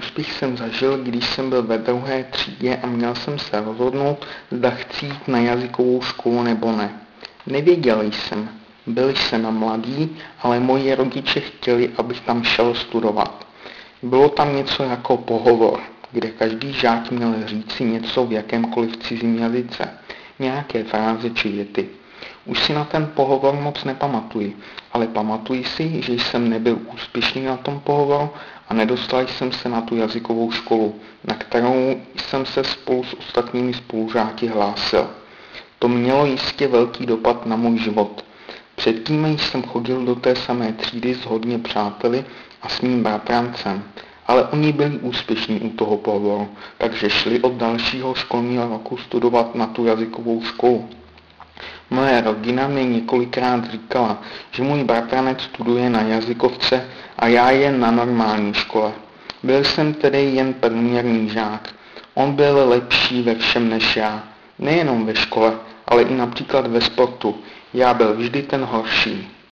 úspěch jsem zažil, když jsem byl ve druhé třídě a měl jsem se rozhodnout, zda chci jít na jazykovou školu nebo ne. Nevěděl jsem. Byl jsem mladý, ale moji rodiče chtěli, abych tam šel studovat. Bylo tam něco jako pohovor, kde každý žák měl říci něco v jakémkoliv cizím jazyce, nějaké fráze či věty. Už si na ten pohovor moc nepamatuji, ale pamatuji si, že jsem nebyl úspěšný na tom pohovoru a nedostal jsem se na tu jazykovou školu, na kterou jsem se spolu s ostatními spolužáky hlásil. To mělo jistě velký dopad na můj život. Předtím jsem chodil do té samé třídy s hodně přáteli a s mým bratrancem, ale oni byli úspěšní u toho pohovoru, takže šli od dalšího školního roku studovat na tu jazykovou školu. Moje rodina mi několikrát říkala, že můj bratranec studuje na jazykovce a já jen na normální škole. Byl jsem tedy jen průměrný žák. On byl lepší ve všem než já. Nejenom ve škole, ale i například ve sportu. Já byl vždy ten horší.